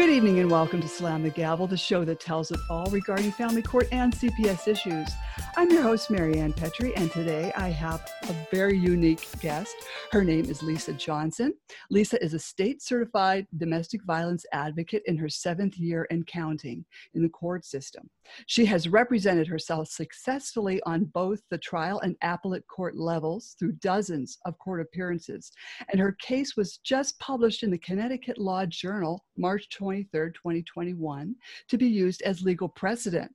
Good evening and welcome to Slam the Gavel, the show that tells it all regarding family court and CPS issues. I'm your host, Marianne Petrie, and today I have a very unique guest. Her name is Lisa Johnson. Lisa is a state certified domestic violence advocate in her seventh year and counting in the court system. She has represented herself successfully on both the trial and appellate court levels through dozens of court appearances, and her case was just published in the Connecticut Law Journal March 23, 2021, to be used as legal precedent.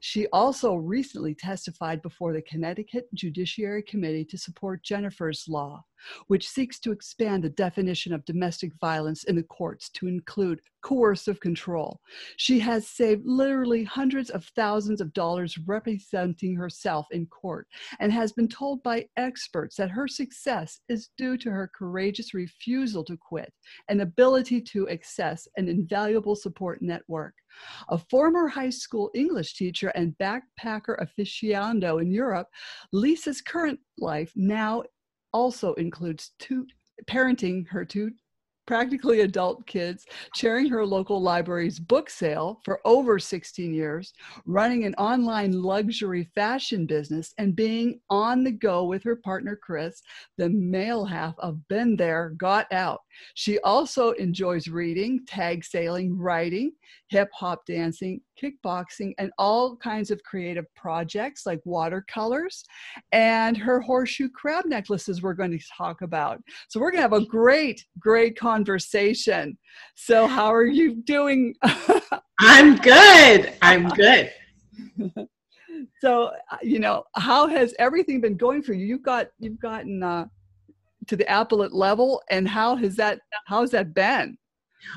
She also recently testified before the Connecticut Judiciary Committee to support Jennifer's Law, which seeks to expand the definition of domestic violence in the courts to include coercive control. She has saved literally hundreds of thousands of dollars representing herself in court and has been told by experts that her success is due to her courageous refusal to quit and ability to access an invaluable support network. A former high school English teacher and backpacker aficionado in Europe, Lisa's current life now also includes two parenting her two practically adult kids, chairing her local library's book sale for over 16 years, running an online luxury fashion business, and being on the go with her partner Chris, the male half of Been There, Got Out. She also enjoys reading, tag sailing, writing, hip hop dancing, kickboxing, and all kinds of creative projects like watercolors and her horseshoe crab necklaces we're going to talk about. So we're going to have a great, great conversation. So how are you doing? I'm good. I'm good. so you know how has everything been going for you you've got you've gotten uh, to the appellate level and how has that how's that been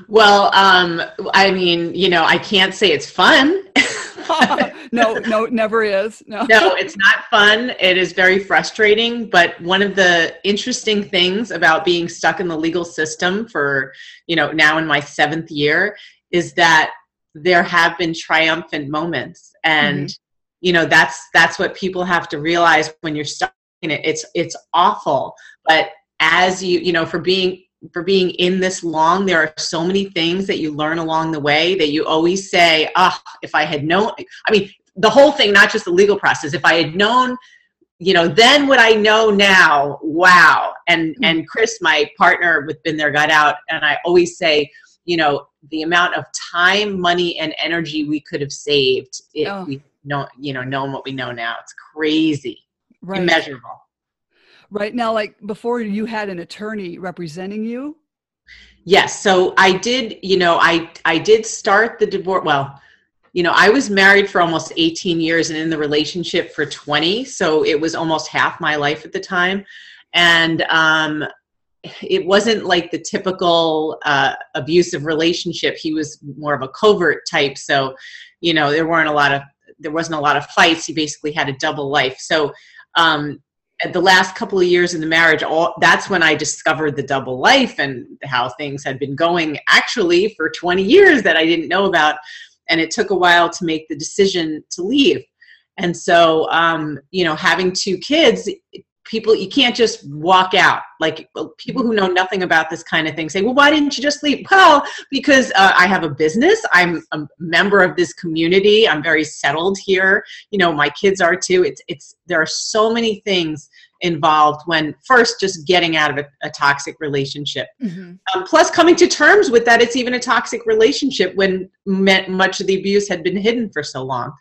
well um i mean you know i can't say it's fun no no never is. No. No it's not fun. It is very frustrating. But one of the interesting things about being stuck in the legal system for you know now in my seventh year is that there have been triumphant moments. And mm-hmm. you know that's that's what people have to realize when you're stuck in it. It's it's awful. But as you you know for being for being in this long there are so many things that you learn along the way that you always say ah oh, if i had known i mean the whole thing not just the legal process if i had known you know then what i know now wow and mm-hmm. and chris my partner with been there got out and i always say you know the amount of time money and energy we could have saved if oh. we know you know knowing what we know now it's crazy right. immeasurable right now like before you had an attorney representing you? Yes so i did you know i i did start the divorce well you know i was married for almost 18 years and in the relationship for 20 so it was almost half my life at the time. And um it wasn't like the typical uh, abusive relationship. He was more of a covert type so you know there weren't a lot of there wasn't a lot of fights. He basically had a double life. So um, the last couple of years in the marriage all that's when i discovered the double life and how things had been going actually for 20 years that i didn't know about. And it took a while to make the decision to leave. And so um, you know having two kids people you can't just walk out. Like people who know nothing about this kind of thing say well why didn't you just leave? Well because uh, i have a business. I'm a member of this community. I'm very settled here. You know my kids are too. It's it's there are so many things involved when first just getting out of a, a toxic relationship. Mm-hmm. um, plus coming to terms with that it's even a toxic relationship when much of the abuse had been hidden for so long.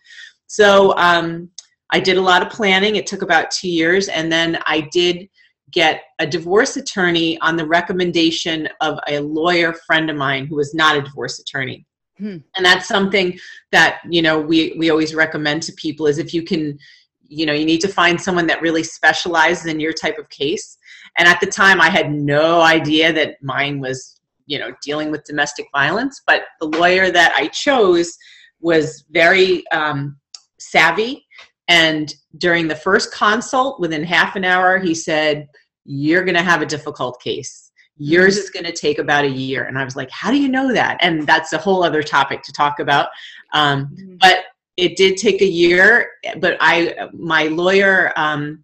So um, I did a lot of planning. It took about two years. And then I did get a divorce attorney on the recommendation of a lawyer friend of mine who was not a divorce attorney. Hmm. And that's something that, you know, we, we always recommend to people is if you can, you know, you need to find someone that really specializes in your type of case. And at the time I had no idea that mine was, you know, dealing with domestic violence, but the lawyer that I chose was very um, savvy and during the first consult, within half an hour, he said, You're going to have a difficult case. Yours mm-hmm. is going to take about a year. And I was like, How do you know that? And that's a whole other topic to talk about. Um, mm-hmm. But it did take a year. But I, my lawyer, um,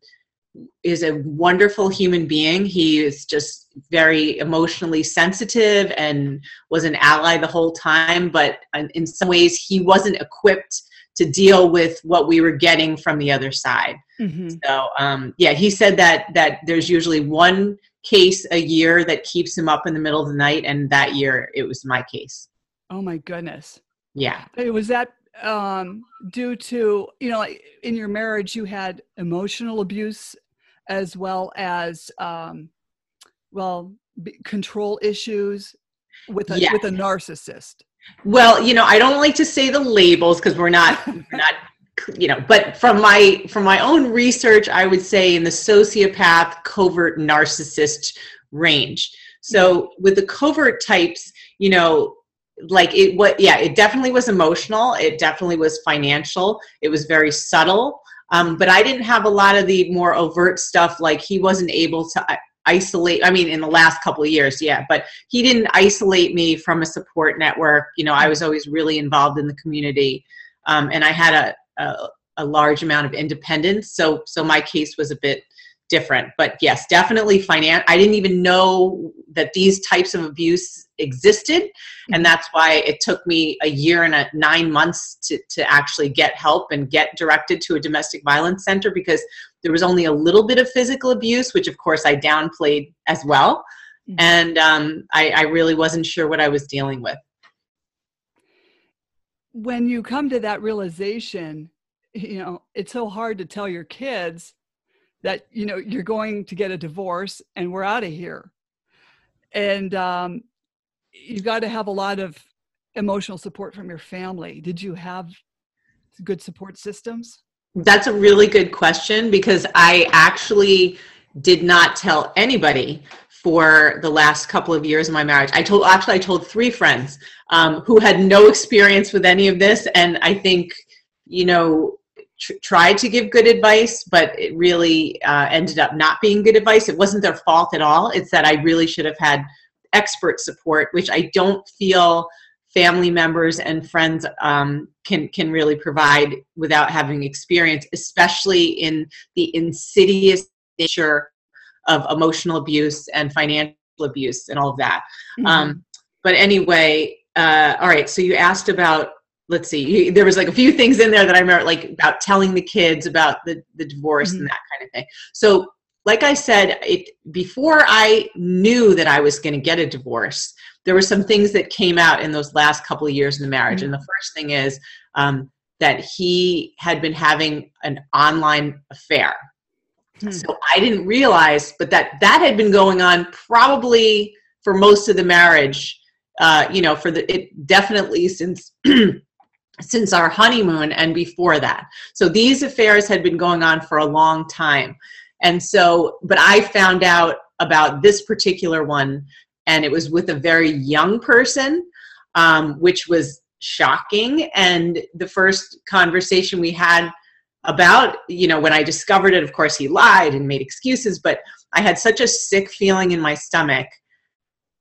is a wonderful human being. He is just very emotionally sensitive and was an ally the whole time, but in some ways, he wasn't equipped to deal with what we were getting from the other side. Mm-hmm. So, um, yeah, he said that that there's usually one case a year that keeps him up in the middle of the night, and that year it was my case. Oh my goodness. Yeah. Was that um, due to you know in your marriage you had emotional abuse as well as um, well b- control issues with a yes. with a narcissist well you know i don't like to say the labels because we're not we're not you know but from my from my own research i would say in the sociopath covert narcissist range. So with the covert types you know like it what yeah it definitely was emotional it definitely was financial it was very subtle um, but i didn't have a lot of the more overt stuff like he wasn't able to isolate i mean in the last couple of years yeah but he didn't isolate me from a support network you know i was always really involved in the community um, and i had a, a, a large amount of independence so so my case was a bit different but yes definitely finance i didn't even know that these types of abuse existed and mm-hmm. that's why it took me a year and a nine months to, to actually get help and get directed to a domestic violence center because there was only a little bit of physical abuse which of course i downplayed as well. Mm-hmm. and um, I, I really wasn't sure what i was dealing with. When you come to that realization you know it's so hard to tell your kids that you know you're going to get a divorce and we're out of here. And um, you've got to have a lot of emotional support from your family. Did you have good support systems that's a really good question because i actually did not tell anybody for the last couple of years of my marriage i told actually i told three friends um, who had no experience with any of this and i think you know tr- tried to give good advice, but it really uh, ended up not being good advice. It wasn't their fault at all. It's that I really should have had expert support, which I don't feel family members and friends um, can can really provide without having experience, especially in the insidious nature of emotional abuse and financial abuse and all of that. Mm-hmm. Um, but anyway, uh, all right. So you asked about let's see there was like a few things in there that i remember like about telling the kids about the, the divorce mm-hmm. and that kind of thing so like i said it before i knew that i was going to get a divorce there were some things that came out in those last couple of years in the marriage mm-hmm. and the first thing is um, that he had been having an online affair mm-hmm. so i didn't realize but that that had been going on probably for most of the marriage uh, you know for the it definitely since since our honeymoon and before that. So these affairs had been going on for a long time. And so, but I found out about this particular one, and it was with a very young person, um, which was shocking. And the first conversation we had about, you know, when I discovered it, of course, he lied and made excuses, but I had such a sick feeling in my stomach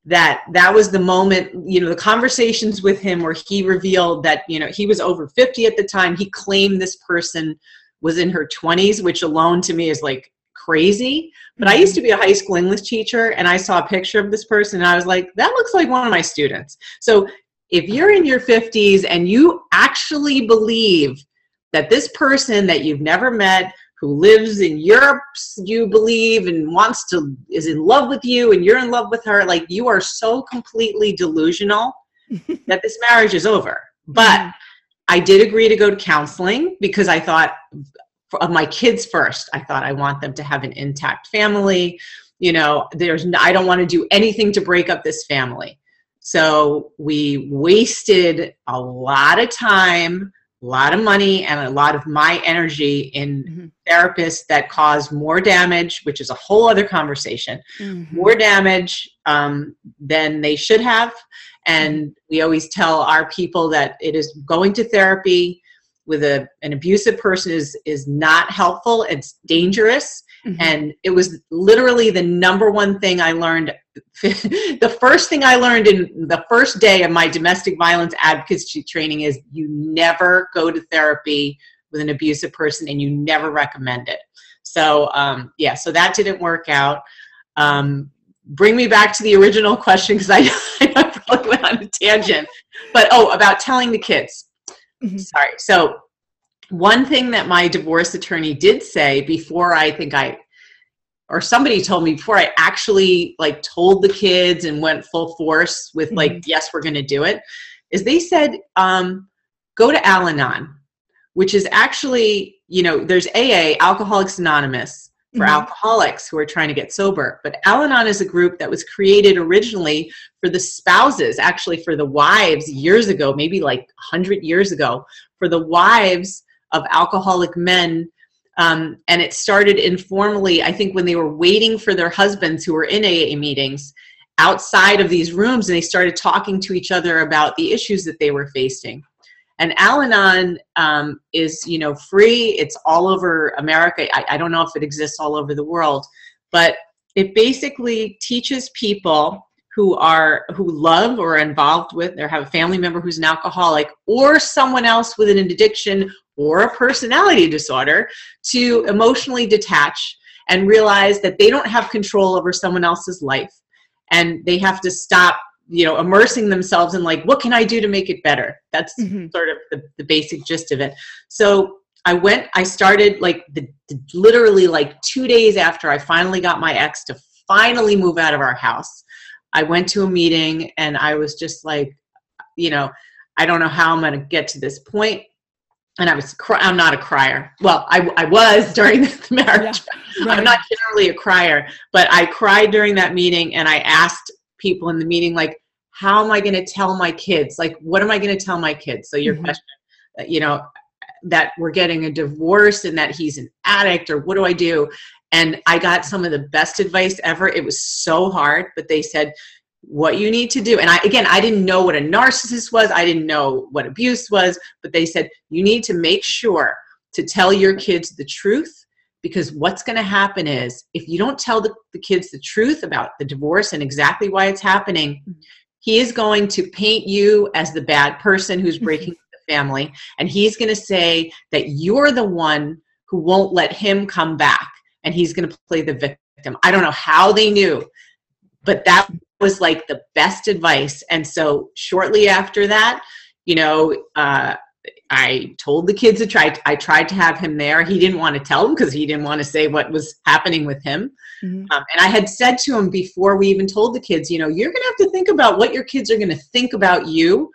that that was the moment you know the conversations with him where he revealed that you know he was over 50 at the time he claimed this person was in her 20s which alone to me is like crazy but i used to be a high school english teacher and i saw a picture of this person and i was like that looks like one of my students so if you're in your 50s and you actually believe that this person that you've never met who lives in Europe, you believe, and wants to, is in love with you, and you're in love with her. Like, you are so completely delusional that this marriage is over. But mm-hmm. I did agree to go to counseling because I thought of my kids first. I thought I want them to have an intact family. You know, there's, I don't want to do anything to break up this family. So we wasted a lot of time a lot of money and a lot of my energy in mm-hmm. therapists that caused more damage, which is a whole other conversation, mm-hmm. more damage um, than they should have. And we always tell our people that it is going to therapy with a, an abusive person is is not helpful. It's dangerous. Mm-hmm. And it was literally the number one thing I learned. the first thing I learned in the first day of my domestic violence advocacy training is you never go to therapy with an abusive person and you never recommend it. So um, yeah, so that didn't work out. Um, bring me back to the original question because I, I probably went on a tangent. But oh, about telling the kids. Mm-hmm. Sorry. So one thing that my divorce attorney did say before I think I or somebody told me before I actually like told the kids and went full force with mm-hmm. like yes we're going to do it is they said um, go to Al-Anon which is actually you know there's AA Alcoholics Anonymous for mm-hmm. alcoholics who are trying to get sober but Al-Anon is a group that was created originally for the spouses actually for the wives years ago maybe like 100 years ago for the wives of alcoholic men um, and it started informally, I think, when they were waiting for their husbands who were in AA meetings outside of these rooms, and they started talking to each other about the issues that they were facing. And Al-Anon um, is, you know, free. It's all over America. I, I don't know if it exists all over the world, but it basically teaches people who are who love or are involved with or have a family member who's an alcoholic or someone else with an addiction or a personality disorder to emotionally detach and realize that they don't have control over someone else's life and they have to stop you know immersing themselves in like what can i do to make it better that's mm-hmm. sort of the, the basic gist of it so i went i started like the, the, literally like two days after i finally got my ex to finally move out of our house i went to a meeting and i was just like you know i don't know how i'm going to get to this point and I was cry- I'm not a crier. Well, I, I was during the marriage. Yeah, right. I'm not generally a crier, but I cried during that meeting and I asked people in the meeting like how am I going to tell my kids? Like what am I going to tell my kids? So your mm-hmm. question you know that we're getting a divorce and that he's an addict or what do I do? And I got some of the best advice ever. It was so hard, but they said what you need to do and i again i didn't know what a narcissist was i didn't know what abuse was but they said you need to make sure to tell your kids the truth because what's going to happen is if you don't tell the, the kids the truth about the divorce and exactly why it's happening mm-hmm. he is going to paint you as the bad person who's mm-hmm. breaking the family and he's going to say that you're the one who won't let him come back and he's going to play the victim i don't know how they knew but that was like the best advice. And so shortly after that, you know, uh, I told the kids to try. I tried to have him there. He didn't want to tell them because he didn't want to say what was happening with him. Mm-hmm. Um, and I had said to him before we even told the kids, you know, you're going to have to think about what your kids are going to think about you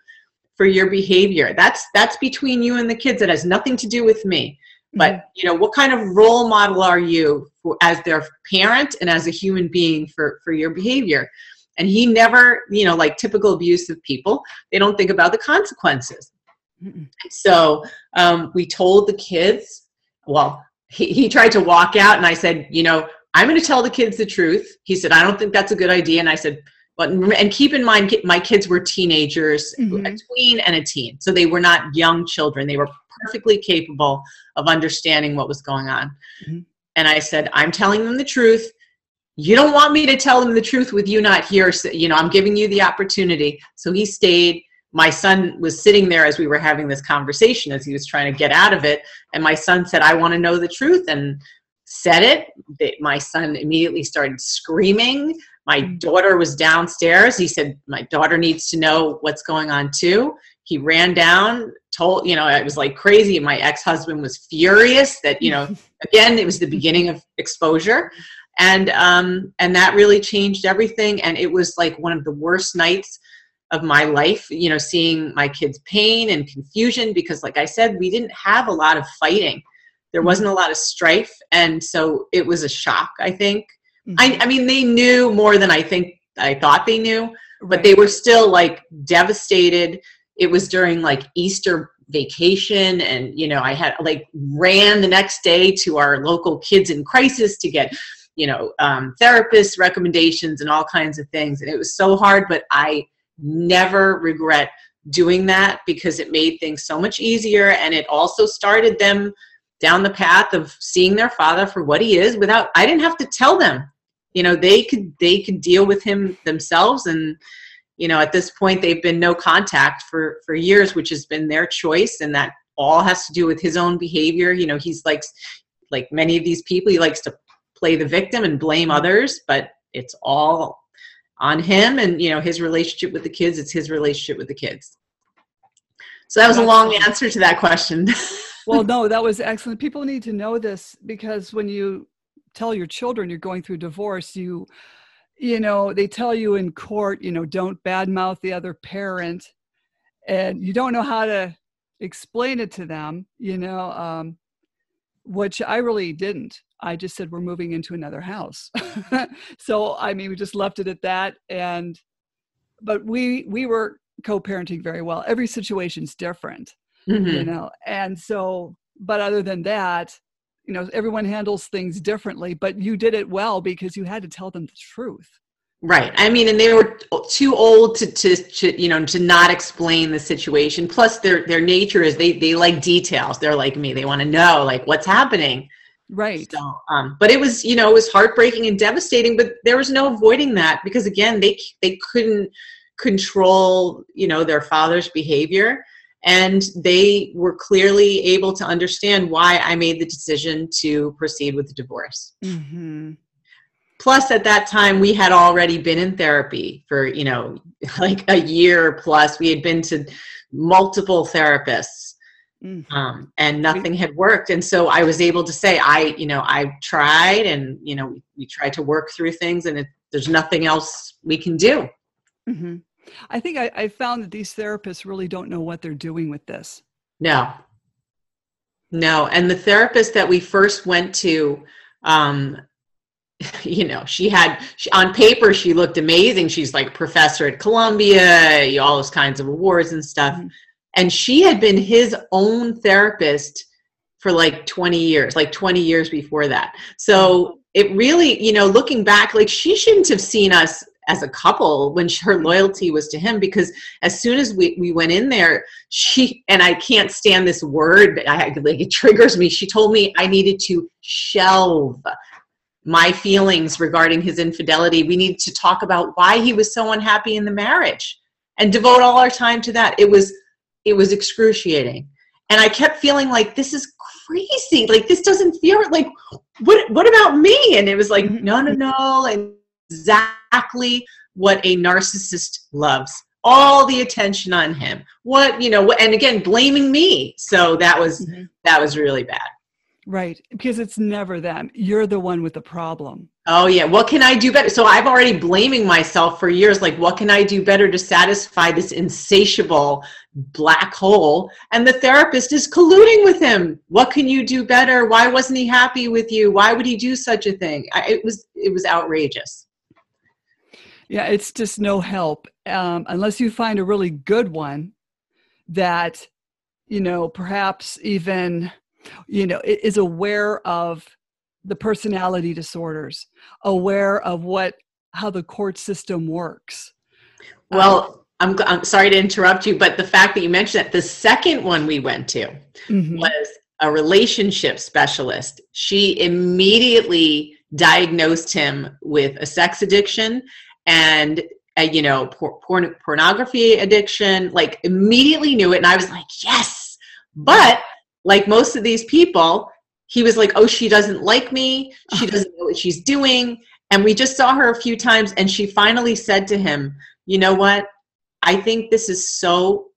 for your behavior. That's that's between you and the kids. It has nothing to do with me. But mm-hmm. you know, what kind of role model are you for, as their parent and as a human being for for your behavior? And he never, you know, like typical abusive people, they don't think about the consequences. Mm-mm. So um, we told the kids, well, he, he tried to walk out, and I said, you know, I'm going to tell the kids the truth. He said, I don't think that's a good idea. And I said, but and keep in mind, my kids were teenagers, mm-hmm. a tween and a teen, so they were not young children. They were perfectly capable of understanding what was going on. Mm-hmm. And I said, I'm telling them the truth you don't want me to tell them the truth with you not here so, you know i'm giving you the opportunity so he stayed my son was sitting there as we were having this conversation as he was trying to get out of it and my son said i want to know the truth and said it. My son immediately started screaming. My mm. daughter was downstairs. He said my daughter needs to know what's going on too. He ran down told you know it was like crazy. My ex-husband was furious that you know again it was the beginning of exposure. And um, and that really changed everything and it was like one of the worst nights of my life you know seeing my kids pain and confusion because like i said we didn't have a lot of fighting there mm-hmm. wasn't a lot of strife and so it was a shock i think mm-hmm. I, I mean they knew more than i think i thought they knew but they were still like devastated it was during like easter vacation and you know i had like ran the next day to our local kids in crisis to get you know um, therapist recommendations and all kinds of things and it was so hard but i never regret doing that because it made things so much easier. And it also started them down the path of seeing their father for what he is without i didn't have to tell them. You know they could they could deal with him themselves. And you know at this point they've been no contact for for years which has been their choice. And that all has to do with his own behavior. You know he's like like many of these people, he likes to play the victim and blame others, but it's all on him and you know his relationship with the kids. It's his relationship with the kids. So that was a long answer to that question. well, no, that was excellent. People need to know this because when you tell your children you're going through divorce, you you know, they tell you in court, you know, don't badmouth the other parent and you don't know how to explain it to them, you know, um, which I really didn't. I just said, we're moving into another house. so, I mean, we just left it at that. And, but we, we were co-parenting very well. Every situation's different, mm-hmm. you know? And so, but other than that, you know, everyone handles things differently, but you did it well because you had to tell them the truth. Right. I mean, and they were too old to, to, to, you know, to not explain the situation. Plus their, their nature is they, they like details. They're like me. They want to know like what's happening. Right. So, um, but it was, you know, it was heartbreaking and devastating, but there was no avoiding that because again, they, they couldn't control, you know, their father's behavior. And they were clearly able to understand why I made the decision to proceed with the divorce. Mm-hmm plus at that time we had already been in therapy for you know like a year plus we had been to multiple therapists mm-hmm. um, and nothing had worked. And so i was able to say i you know i tried and you know we, we tried to work through things and it, there's nothing else we can do. Mm-hmm. i think I, I found that these therapists really don't know what they're doing with this. No. No. And the therapist that we first went to um, you know she had she, on paper she looked amazing. She's like professor at columbia all those kinds of awards and stuff. Mm-hmm. And she had been his own therapist for like 20 years like 20 years before that so it really you know looking back like she shouldn't have seen us as a couple when she, her loyalty was to him because as soon as we, we went in there she and i can't stand this word but i like it triggers me she told me i needed to shelve my feelings regarding his infidelity. We need to talk about why he was so unhappy in the marriage and devote all our time to that. It was it was excruciating. And I kept feeling like this is crazy. Like this doesn't feel like what what about me? And it was like, no, no, no. And exactly what a narcissist loves. All the attention on him. What, you know, and again, blaming me. So that was mm-hmm. that was really bad. Right. Because it's never them. You're the one with the problem. Oh, yeah. What can I do better? So I've already blaming myself for years. Like, what can I do better to satisfy this insatiable black hole? And the therapist is colluding with him. What can you do better? Why wasn't he happy with you? Why would he do such a thing? I, it was it was outrageous. Yeah, it's just no help um, unless you find a really good one that you know perhaps even you know is aware of the personality disorders aware of what how the court system works well um, I'm, I'm sorry to interrupt you but the fact that you mentioned that the second one we went to mm-hmm. was a relationship specialist she immediately diagnosed him with a sex addiction and a, you know por- porn- pornography addiction like immediately knew it and i was like yes but like most of these people, he was like, Oh, she doesn't like me. She doesn't know what she's doing. And we just saw her a few times, and she finally said to him, You know what? I think this is so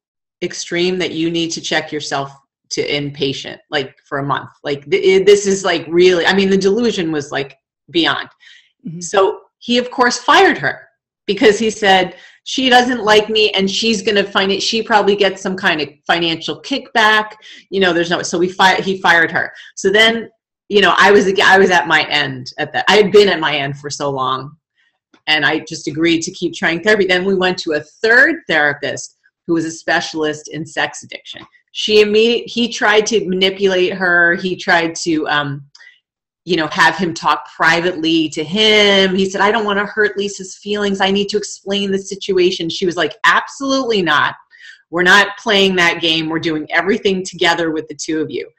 extreme that you need to check yourself to inpatient, like for a month. Like, th- this is like really, I mean, the delusion was like beyond. Mm-hmm. So he, of course, fired her because he said, she doesn't like me and she's going to find it she probably gets some kind of financial kickback you know there's no so we fired he fired her so then you know i was i was at my end at that i had been at my end for so long and i just agreed to keep trying therapy then we went to a third therapist who was a specialist in sex addiction she immediately he tried to manipulate her he tried to um, you know, have him talk privately to him. He said, I don't want to hurt Lisa's feelings. I need to explain the situation. She was like, Absolutely not. We're not playing that game. We're doing everything together with the two of you.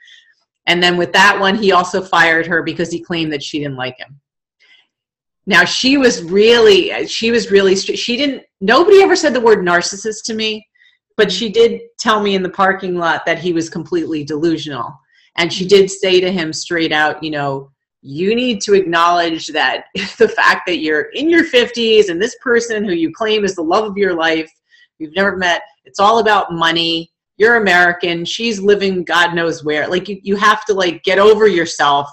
And then with that one, he also fired her because he claimed that she didn't like him. Now she was really, she was really, she didn't, nobody ever said the word narcissist to me, but she did tell me in the parking lot that he was completely delusional And she did say to him straight out, you know, you need to acknowledge that the fact that you're in your 50s and this person who you claim is the love of your life, you've never met, it's all about money. You're American. She's living God knows where. Like you, you have to like get over yourself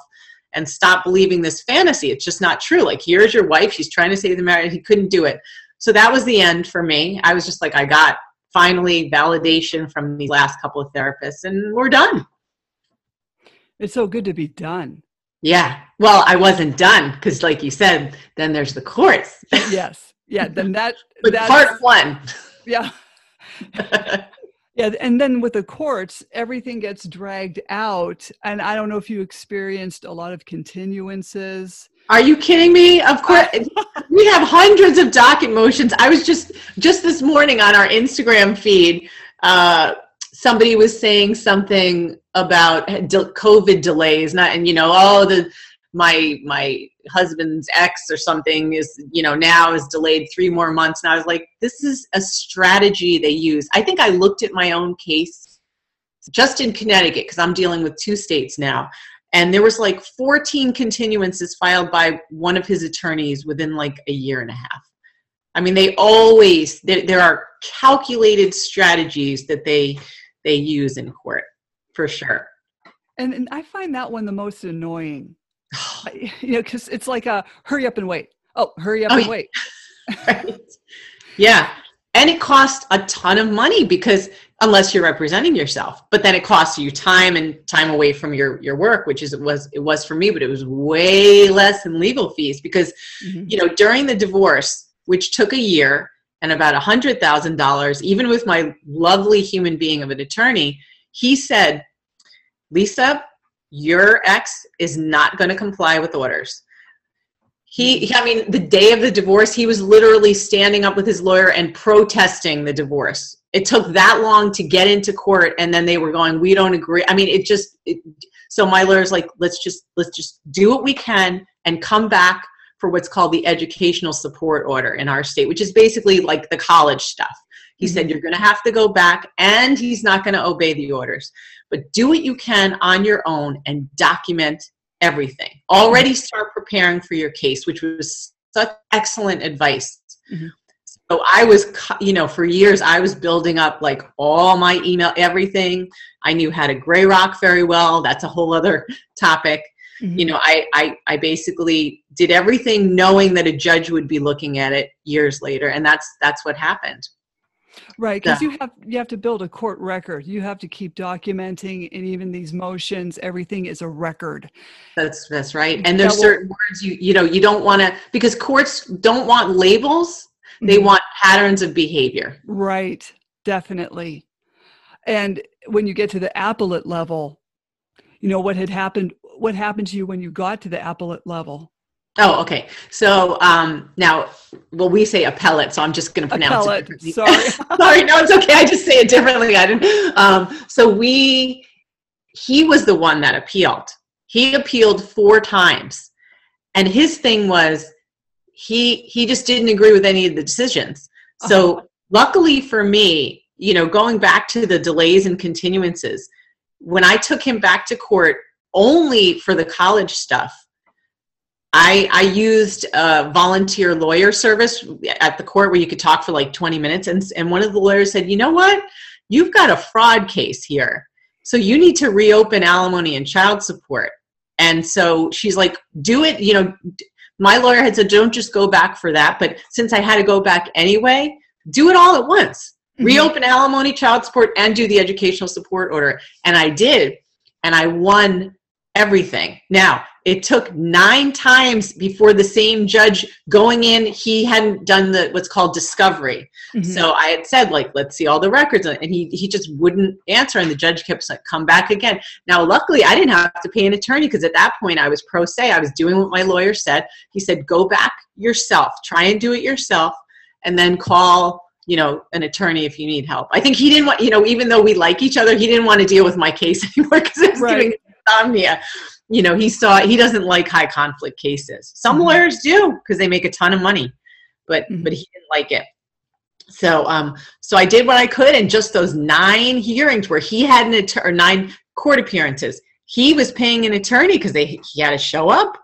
and stop believing this fantasy. It's just not true. Like here's your wife. She's trying to save the marriage. He couldn't do it. So that was the end for me. I was just like, I got finally validation from the last couple of therapists and we're done. It's so good to be done. Yeah. Well, I wasn't done because, like you said, then there's the course. yes. Yeah. Then that. but part one. Yeah. yeah. And then with the courts, everything gets dragged out. And I don't know if you experienced a lot of continuances. Are you kidding me? Of course. we have hundreds of docket motions. I was just just this morning on our Instagram feed. Uh, somebody was saying something about COVID delays, not and you know, oh the my my husband's ex or something is you know now is delayed three more months. And i was like this is a strategy they use. I think i looked at my own case just in connecticut because i'm dealing with two states now. And there was like 14 continuances filed by one of his attorneys within like a year and a half. I mean they always there, there are calculated strategies that they they use in court for sure. And, and i find that one the most annoying you know because it's like a hurry up and wait oh hurry up oh, and wait right. yeah and it costs a ton of money because unless you're representing yourself but then it costs you time and time away from your your work which is it was it was for me but it was way less than legal fees because mm-hmm. you know during the divorce which took a year and about a hundred thousand dollars even with my lovely human being of an attorney he said, Lisa, your ex is not going to comply with orders. Hmm. He, I mean, the day of the divorce, he was literally standing up with his lawyer and protesting the divorce. It took that long to get into court, and then they were going, "We don't agree." I mean, it just. It, so my lawyer's like, "Let's just let's just do what we can and come back for what's called the educational support order in our state, which is basically like the college stuff. He mm-hmm. said, You're going to have to go back, and he's not going to obey the orders. But do what you can on your own and document everything. Already start preparing for your case, which was such excellent advice. Mm-hmm. So I was, you know, for years I was building up like all my email, everything. I knew how to gray rock very well. That's a whole other topic. Mm-hmm. You know, I, I I basically did everything knowing that a judge would be looking at it years later, and that's that's what happened. Right, because yeah. you have you have to build a court record. You have to keep documenting, and even these motions, everything is a record. That's that's right. And there's certain words you you know you don't want to because courts don't want labels. They mm-hmm. want patterns of behavior. Right, definitely. And when you get to the appellate level, you know what had happened. What happened to you when you got to the appellate level? Oh, okay. So um, now, well, we say appellate, so I'm just going to pronounce appellate. it. Sorry, sorry. No, it's okay. I just say it differently. I didn't. Um, so we, he was the one that appealed. He appealed four times, and his thing was he he just didn't agree with any of the decisions. So uh-huh. luckily for me, you know, going back to the delays and continuances, when I took him back to court only for the college stuff I, I used a volunteer lawyer service at the court where you could talk for like 20 minutes. And, and one of the lawyers said, you know what? You've got a fraud case here. So you need to reopen alimony and child support. And so she's like, do it. You know, my lawyer had said, don't just go back for that. But since I had to go back anyway, do it all at once. Mm-hmm. Reopen alimony, child support, and do the educational support order. And I did. And I won everything. Now, it took nine times before the same judge going in he hadn't done the what's called discovery. Mm-hmm. so i had said like let's see all the records. And he, he just wouldn't answer. And the judge kept saying come back again. Now luckily i didn't have to pay an attorney because at that point i was pro se. I was doing what my lawyer said. He said go back yourself. Try and do it yourself. And then call you know an attorney if you need help. I think he didn't want you know even though we like each other he didn't want to deal with my case anymore because it was right. giving insomnia you know he saw he doesn't like high conflict cases some mm-hmm. lawyers do because they make a ton of money but mm-hmm. but he didn't like it so um so i did what i could and just those nine hearings where he had an att- or nine court appearances he was paying an attorney because they he had to show up.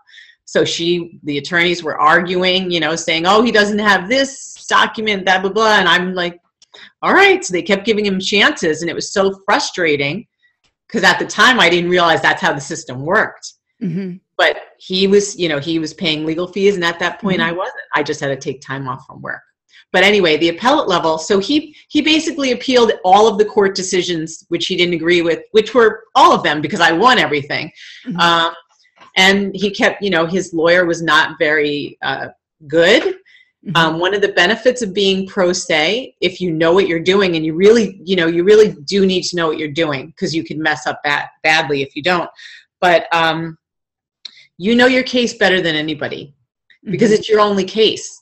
So she, the attorneys were arguing, you know, saying, "Oh, he doesn't have this document, blah blah blah," and I'm like, "All right." So they kept giving him chances, and it was so frustrating because at the time I didn't realize that's how the system worked. Mm-hmm. But he was, you know, he was paying legal fees, and at that point mm-hmm. I wasn't. I just had to take time off from work. But anyway, the appellate level. So he he basically appealed all of the court decisions which he didn't agree with, which were all of them because I won everything. Mm-hmm. Um, and he kept, you know, his lawyer was not very uh, good. Mm-hmm. Um, one of the benefits of being pro se, if you know what you're doing, and you really, you know, you really do need to know what you're doing because you can mess up bad, badly if you don't. But um, you know your case better than anybody because mm-hmm. it's your only case.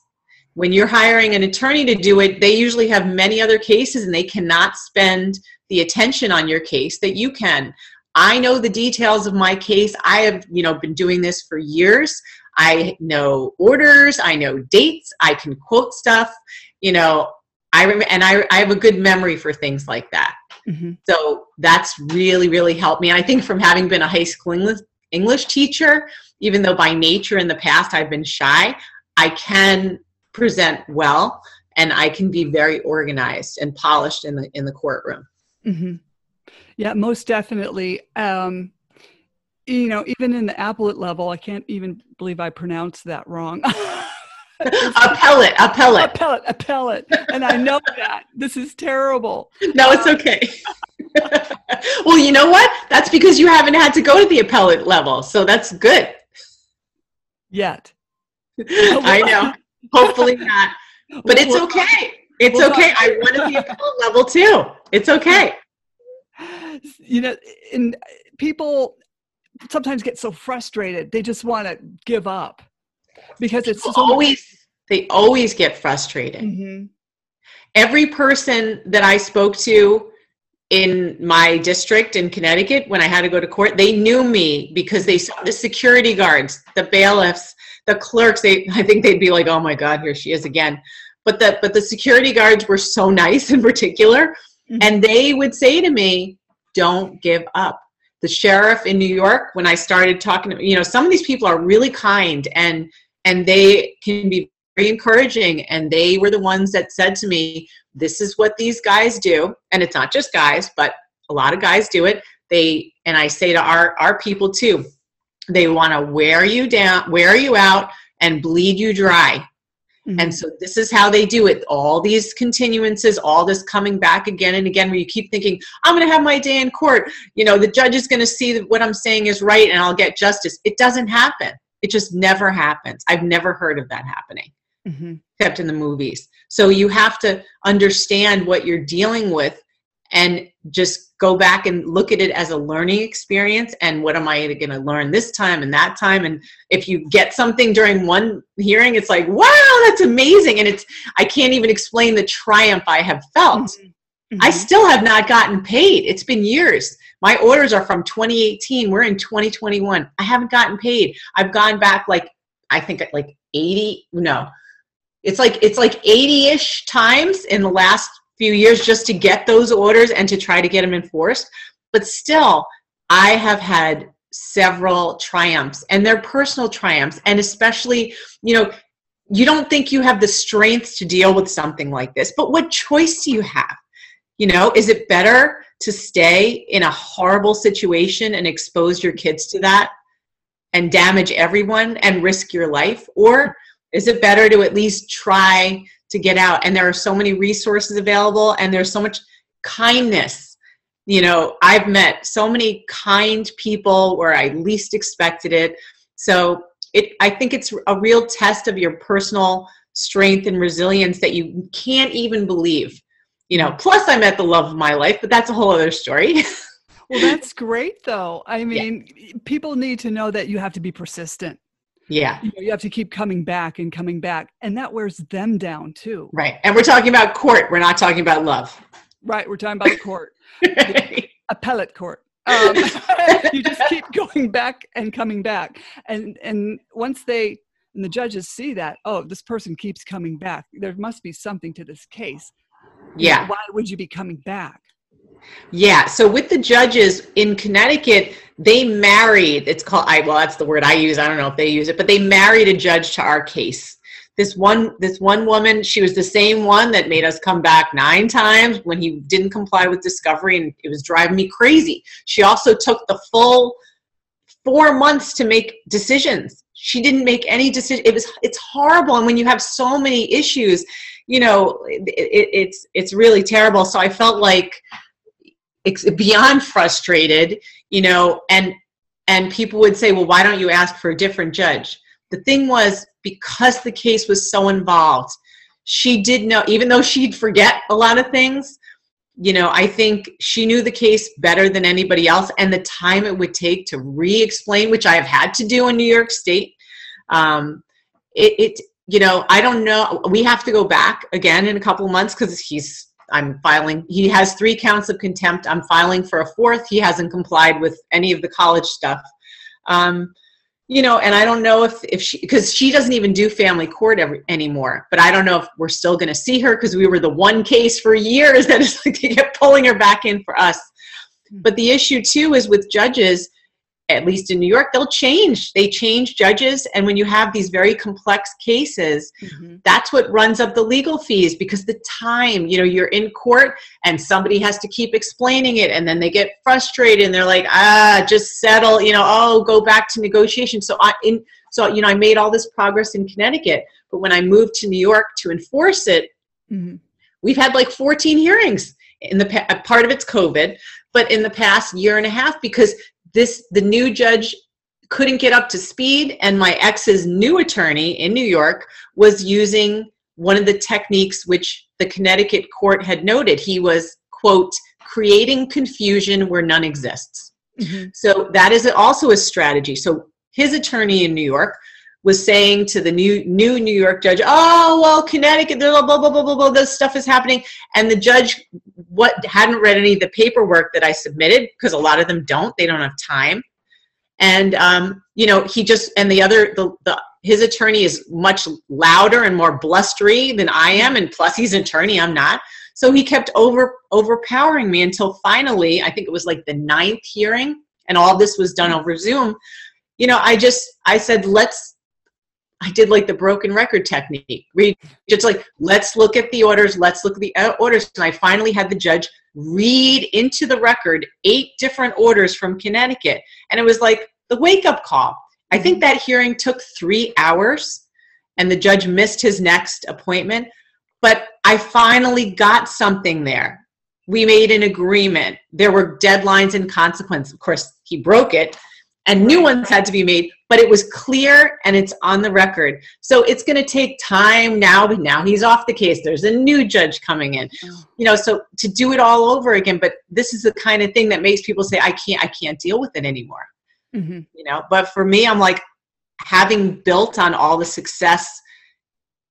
When you're hiring an attorney to do it, they usually have many other cases and they cannot spend the attention on your case that you can. I know the details of my case. I have, you know, been doing this for years. I know orders, I know dates, I can quote stuff, you know, I remember, and I, I have a good memory for things like that. Mm-hmm. So that's really, really helped me. And I think from having been a high school English, English teacher, even though by nature in the past I've been shy, I can present well and I can be very organized and polished in the in the courtroom. Mm-hmm. Yeah, most definitely. Um, you know, even in the appellate level, I can't even believe I pronounced that wrong. appellate, appellate, appellate, appellate, and I know that this is terrible. No, it's okay. well, you know what? That's because you haven't had to go to the appellate level, so that's good. Yet. I know. Hopefully not. But it's okay. It's okay. I wanted the appellate level too. It's okay you know, and people sometimes get so frustrated they just want to give up because it's so always they always get frustrated. Mm-hmm. Every person that I spoke to in my district in Connecticut when I had to go to court, they knew me because they saw the security guards, the bailiffs, the clerks. They, I think they'd be like, "Oh my God, here she is again." But the but the security guards were so nice in particular, mm-hmm. and they would say to me, don't give up. The sheriff in New York, when I started talking to, you know, some of these people are really kind and and they can be very encouraging. And they were the ones that said to me, This is what these guys do. And it's not just guys, but a lot of guys do it. They and I say to our our people too, they want to wear you down, wear you out, and bleed you dry. Mm-hmm. And so this is how they do it. All these continuances, all this coming back again and again, where you keep thinking, I'm going to have my day in court. You know, the judge is going to see that what I'm saying is right and I'll get justice. It doesn't happen. It just never happens. I've never heard of that happening, mm-hmm. except in the movies. So you have to understand what you're dealing with and just go back and look at it as a learning experience and what am i going to learn this time and that time? And if you get something during one hearing it's like wow that's amazing. And it's i can't even explain the triumph i have felt. Mm-hmm. i still have not gotten paid. It's been years. My orders are from 2018 we're in 2021 i haven't gotten paid. I've gone back like i think like 80 no. It's like it's like 80ish times in the last few years just to get those orders and to try to get them enforced. But still, I have had several triumphs and they're personal triumphs. And especially, you know, you don't think you have the strength to deal with something like this, but what choice do you have? You know, is it better to stay in a horrible situation and expose your kids to that and damage everyone and risk your life? Or is it better to at least try to get out. And there are so many resources available and there's so much kindness. You know i've met so many kind people where i least expected it. So it i think it's a real test of your personal strength and resilience that you can't even believe. You know plus i met the love of my life but that's a whole other story. Well that's great though. I mean yeah. people need to know that you have to be persistent yeah. You, know, you have to keep coming back and coming back. And that wears them down too. Right. And we're talking about court. We're not talking about love. Right. We're talking about court. appellate court. Um, you just keep going back and coming back. And and once they and the judges see that, oh, this person keeps coming back. There must be something to this case. Yeah. Why would you be coming back? Yeah. So with the judges in Connecticut, they married it's called i well that's the word i use i don't know if they use it but they married a judge to our case. This one this one woman she was the same one that made us come back nine times when he didn't comply with discovery and it was driving me crazy. She also took the full four months to make decisions. She didn't make any decision it was it's horrible and when you have so many issues you know it, it, it's it's really terrible. So i felt like it's beyond frustrated you know and and people would say well why don't you ask for a different judge? The thing was because the case was so involved she did know even though she'd forget a lot of things you know i think she knew the case better than anybody else and the time it would take to re-explain which i have had to do in new york state um, it, it you know i don't know we have to go back again in a couple months because he's i'm filing he has three counts of contempt. I'm filing for a fourth. He hasn't complied with any of the college stuff. Um, you know and i don't know if if she because she doesn't even do family court every, anymore but i don't know if we're still going to see her because we were the one case for years that is like they kept pulling her back in for us. Hmm. but the issue too is with judges at least in New York, they'll change. They change judges. And when you have these very complex cases, mm-hmm. that's what runs up the legal fees because the time, you know, you're in court and somebody has to keep explaining it. And then they get frustrated and they're like, ah, just settle, you know, oh, go back to negotiation. So I, in, so, you know, I made all this progress in Connecticut. But when I moved to New York to enforce it, mm-hmm. we've had like 14 hearings in the part of it's COVID, but in the past year and a half because this the new judge couldn't get up to speed and my ex's new attorney in new york was using one of the techniques which the connecticut court had noted. He was quote creating confusion where none exists. Mm-hmm. so that is also a strategy. So his attorney in new york was saying to the new new New York judge, "Oh well, Connecticut, blah blah blah blah blah blah. This stuff is happening," and the judge what hadn't read any of the paperwork that I submitted because a lot of them don't. They don't have time, and um, you know he just and the other the, the his attorney is much louder and more blustery than I am, and plus he's an attorney, I'm not. So he kept over overpowering me until finally, I think it was like the ninth hearing, and all this was done over Zoom. You know, I just I said let's I did like the broken record technique. Read just like let's look at the orders, let's look at the uh, orders. And I finally had the judge read into the record eight different orders from Connecticut, and it was like the wake up call. I think that hearing took three hours, and the judge missed his next appointment. But I finally got something there. We made an agreement. There were deadlines and consequence. Of course, he broke it and new ones had to be made but it was clear and it's on the record so it's going to take time now but now he's off the case there's a new judge coming in oh. you know so to do it all over again but this is the kind of thing that makes people say i can't i can't deal with it anymore mm-hmm. you know but for me i'm like having built on all the success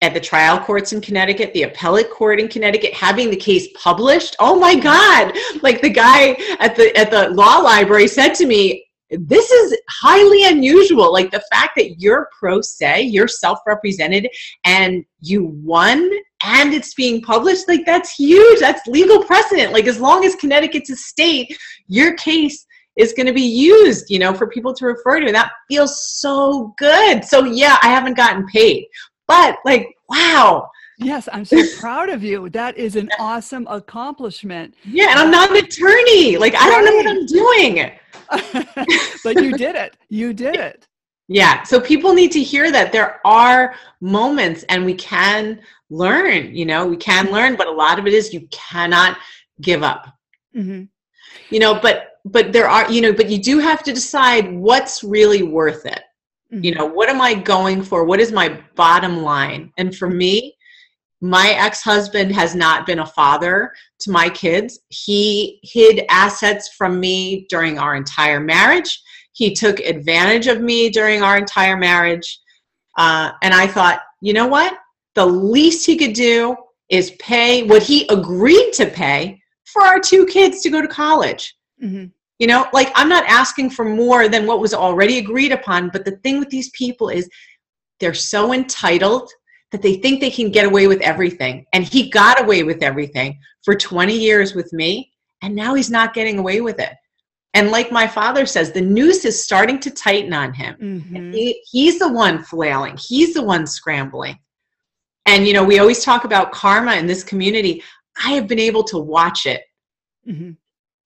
at the trial courts in Connecticut, the appellate court in Connecticut, having the case published. Oh my God! Like the guy at the at the law library said to me, this is highly unusual. Like the fact that you're pro se, you're self represented, and you won and it's being published, like that's huge. That's legal precedent. Like as long as Connecticut's a state, your case is going to be used, you know, for people to refer to. And that feels so good. So yeah, I haven't gotten paid, but like, wow. Yes, I'm so proud of you. That is an awesome accomplishment. Yeah, and I'm not an attorney. Like, I don't know what I'm doing. but you did it. You did it. Yeah. So people need to hear that there are moments and we can learn, you know, we can learn, but a lot of it is you cannot give up. Mm-hmm. You know, but but there are, you know, but you do have to decide what's really worth it. Mm-hmm. You know, what am I going for? What is my bottom line? And for me, my ex-husband has not been a father to my kids. He hid assets from me during our entire marriage. He took advantage of me during our entire marriage. Uh, and i thought you know what? The least he could do is pay what he agreed to pay for our two kids to go to college. Mm-hmm. you know like i'm not asking for more than what was already agreed upon but the thing with these people is they're so entitled that they think they can get away with everything. And he got away with everything for 20 years with me, and now he's not getting away with it. And like my father says, the noose is starting to tighten on him. Mm-hmm. He, he's the one flailing, he's the one scrambling. And, you know, we always talk about karma in this community. I have been able to watch it. Mm-hmm.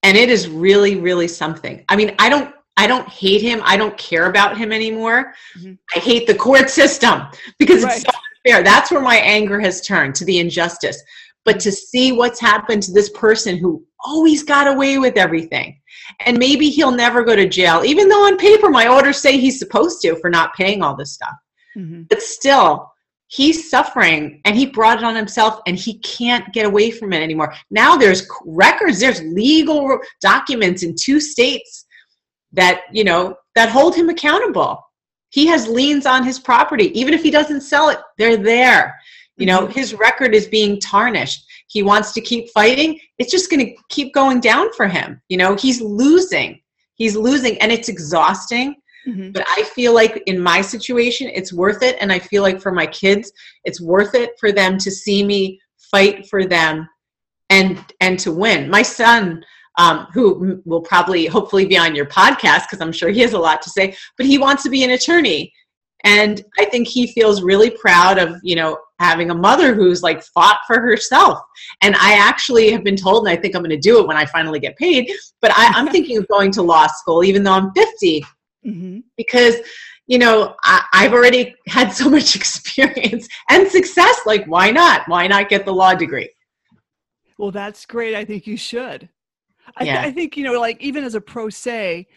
And it is really, really something. I mean, I don't. I don't hate him. I don't care about him anymore. Mm-hmm. I hate the court system because Right. it's so unfair. That's where my anger has turned to the injustice. But to see what's happened to this person who always got away with everything, and maybe he'll never go to jail, even though on paper my orders say he's supposed to for not paying all this stuff. Mm-hmm. But still, he's suffering and he brought it on himself and he can't get away from it anymore. Now there's records, there's legal documents in two states that, you know, that hold him accountable. He has liens on his property. Even if he doesn't sell it, they're there. You know, Mhm. his record is being tarnished. He wants to keep fighting. It's just going to keep going down for him. You know, he's losing. He's losing and it's exhausting Mm-hmm. but I feel like in my situation, it's worth it. And I feel like for my kids, it's worth it for them to see me fight for them and and to win. My son, um, who will probably hopefully be on your podcast because I'm sure he has a lot to say, but he wants to be an attorney. And I think he feels really proud of, you know, having a mother who's like fought for herself. And I actually have been told, and I think I'm going to do it when I finally get paid, but I, I'm thinking of going to law school, even though I'm 50 Mm-hmm. because you know I, i've already had so much experience and success like why not why not get the law degree Well, that's great. I think you should. I, Yeah. I think, you know, like even as a pro se,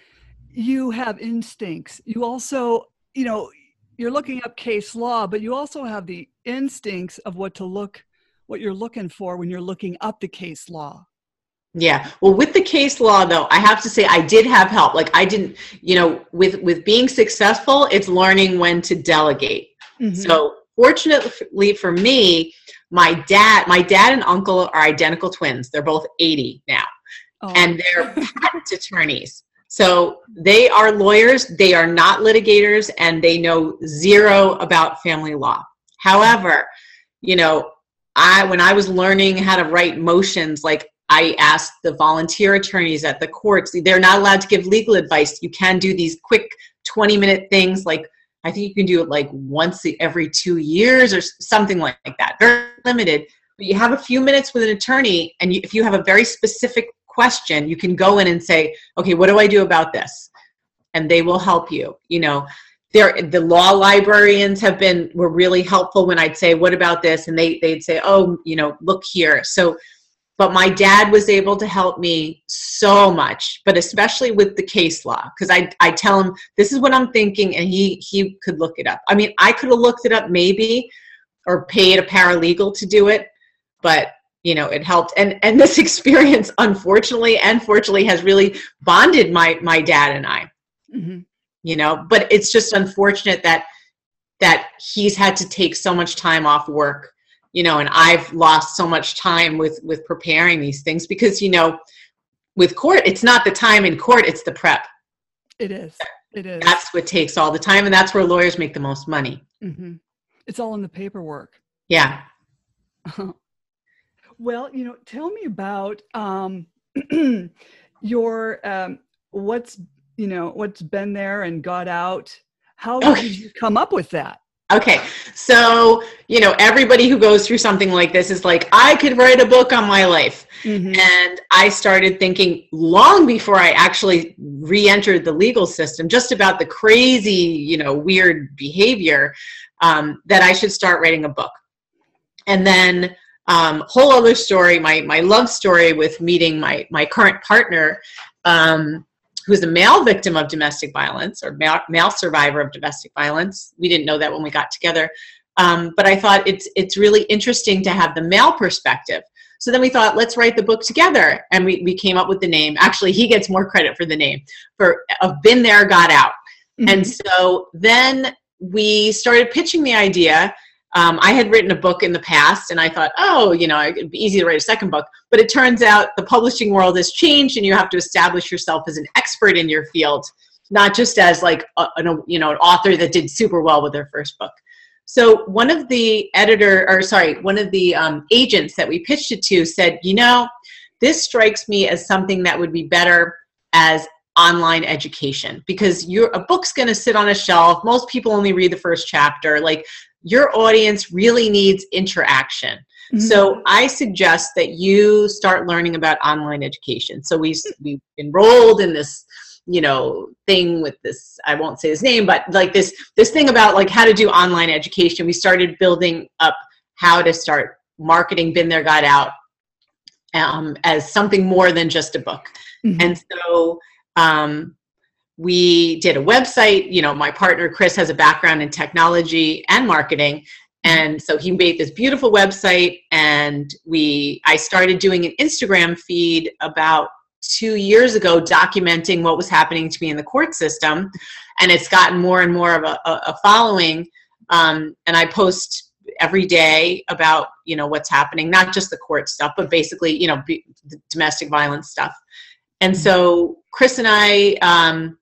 you have instincts. You also, you know, you're looking up case law, but you also have the instincts of what to look, what you're looking for when you're looking up the case law. yeah well with the case law though i have to say i did have help like i didn't you know with with being successful it's learning when to delegate Mhm. so fortunately for me my dad my dad and uncle are identical twins they're both 80 now Oh, and they're patent attorneys. So they are lawyers, they are not litigators, and they know zero about family law. However, you know, I when I was learning how to write motions, like I asked the volunteer attorneys at the courts, they're not allowed to give legal advice. You can do these quick 20 minute things like I think you can do it like once every two years or something like that. Very limited. But you have a few minutes with an attorney, and you, if you have a very specific question, you can go in and say, "Okay, what do I do about this?" And they will help you. You know, there the law librarians have been were really helpful when I'd say, "What about this?" and they they'd say, "Oh, you know, look here." So but my dad was able to help me so much but especially with the case law because I, I tell him this is what i'm thinking and he he could look it up i mean i could have looked it up maybe or paid a paralegal to do it but you know it helped and and this experience unfortunately and fortunately has really bonded my my dad and i Mhm. you know but it's just unfortunate that that he's had to take so much time off work you know and i've lost so much time with with preparing these things because you know with court it's not the time in court it's the prep it is. It is. that's what takes all the time and that's where lawyers make the most money hmm It's all in the paperwork. yeah Well, you know, tell me about um, your um, what's you know what's been there and got out. How Okay. did you come up with that? okay so you know everybody who goes through something like this is like i could write a book on my life Mhm. And I started thinking long before I actually re entered the legal system just about the crazy, you know, weird behavior um, that I should start writing a book. And then, um, whole other story my, my love story with meeting my, my current partner, um, who's a male victim of domestic violence or male, male survivor of domestic violence. We didn't know that when we got together. Um, but I thought it's it's really interesting to have the male perspective. So then we thought, let's write the book together, and we, we came up with the name. Actually, he gets more credit for the name for of been there, got out. And so then we started pitching the idea. Um, I had written a book in the past, and I thought, oh, you know, it'd be easy to write a second book. But it turns out the publishing world has changed, and you have to establish yourself as an expert in your field, not just as like a, an, you know an author that did super well with their first book. So one of the editor, or sorry, one of the um, agents that we pitched it to said, you know, this strikes me as something that would be better as online education because your a book's going to sit on a shelf most people only read the first chapter like your audience really needs interaction mm-hmm. so i suggest that you start learning about online education so we we enrolled in this you know thing with this i won't say his name but like this this thing about like how to do online education we started building up how to start marketing been there got out um, as something more than just a book mm-hmm. and so um, we did a website you know my partner chris has a background in technology and marketing and so he made this beautiful website and we i started doing an instagram feed about two years ago documenting what was happening to me in the court system and it's gotten more and more of a, a following um, and i post every day about you know what's happening not just the court stuff but basically you know be, domestic violence stuff. And so chris and i um,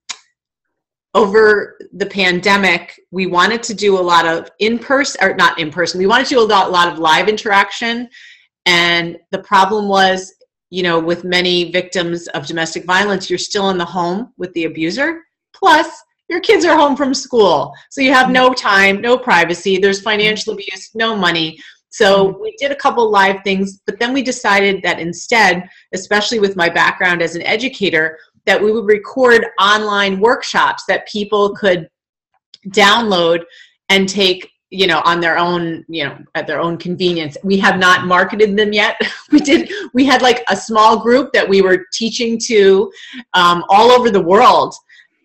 over the pandemic we wanted to do a lot of in person or not in person we wanted to do a lot, a lot of live interaction and the problem was you know, with many victims of domestic violence, you're still in the home with the abuser. Plus, your kids are home from school. So you have no mm-hmm. time, no privacy, there's financial abuse, no money. So mm-hmm. we did a couple live things, but then we decided that instead, especially with my background as an educator, that we would record online workshops that people could download and take you know on their own you know at their own convenience. We have not marketed them yet. We did we had like a small group that we were teaching to um, all over the world.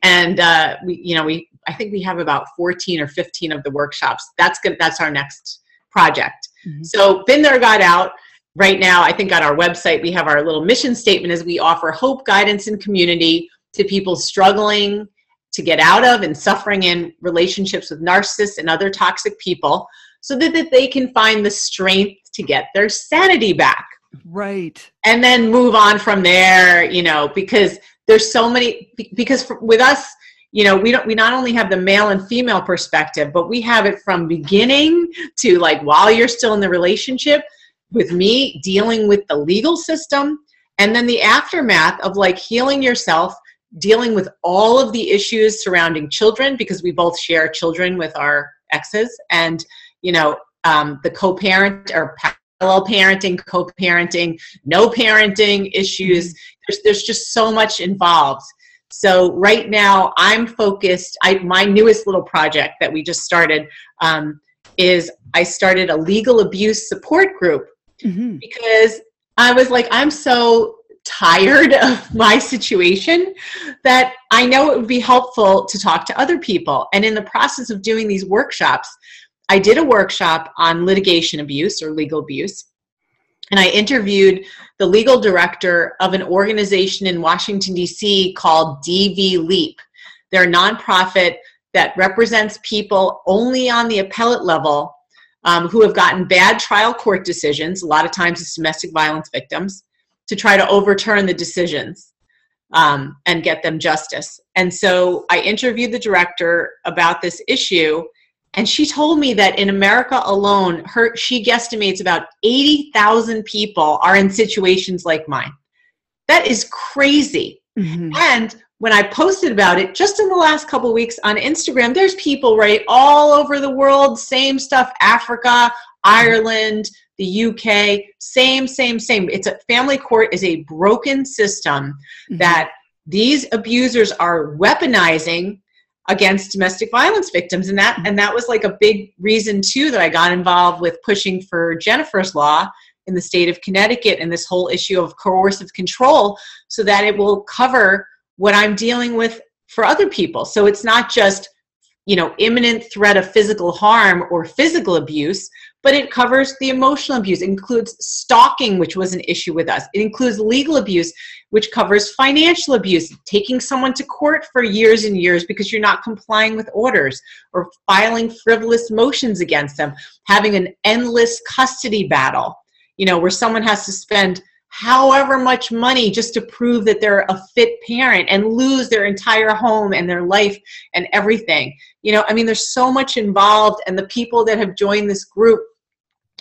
And uh, we you know we i think we have about 14 or 15 of the workshops. That's good that's our next project. Mm-hmm. so been there got out right now i think on our website we have our little mission statement as we offer hope guidance and community to people struggling to get out of and suffering in relationships with narcissists and other toxic people so that, that they can find the strength to get their sanity back. Right. And then move on from there, you know, because there's so many, because with us, you know, we don't, we not only have the male and female perspective, but we have it from beginning to like while you're still in the relationship with me dealing with the legal system and then the aftermath of like healing yourself dealing with all of the issues surrounding children because we both share children with our exes and you know um, the co-parent or parallel parenting co-parenting no parenting issues mm-hmm. there's, there's just so much involved so right now i'm focused I, my newest little project that we just started um, is i started a legal abuse support group mm-hmm. because i was like i'm so tired of my situation that I know it would be helpful to talk to other people. And in the process of doing these workshops, I did a workshop on litigation abuse or legal abuse. And I interviewed the legal director of an organization in Washington, D.C. called DV Leap. They're a nonprofit that represents people only on the appellate level um, who have gotten bad trial court decisions. A lot of times it's domestic violence victims to try to overturn the decisions um, and get them justice. And so I interviewed the director about this issue, and she told me that in America alone, her she guesstimates about eighty thousand people are in situations like mine. That is crazy. Mm-hmm. And when I posted about it just in the last couple weeks on Instagram, there's people right all over the world, same stuff, Africa, Ireland, the UK, same, same, same. It's a family court is a broken system mm-hmm. that these abusers are weaponizing against domestic violence victims and that and that was like a big reason too that I got involved with pushing for Jennifer's law in the state of Connecticut and this whole issue of coercive control so that it will cover what I'm dealing with for other people. So it's not just you know imminent threat of physical harm or physical abuse but it covers the emotional abuse it includes stalking which was an issue with us it includes legal abuse which covers financial abuse taking someone to court for years and years because you're not complying with orders or filing frivolous motions against them having an endless custody battle you know where someone has to spend however much money just to prove that they're a fit parent and lose their entire home and their life and everything. You know, I mean, there's so much involved, and the people that have joined this group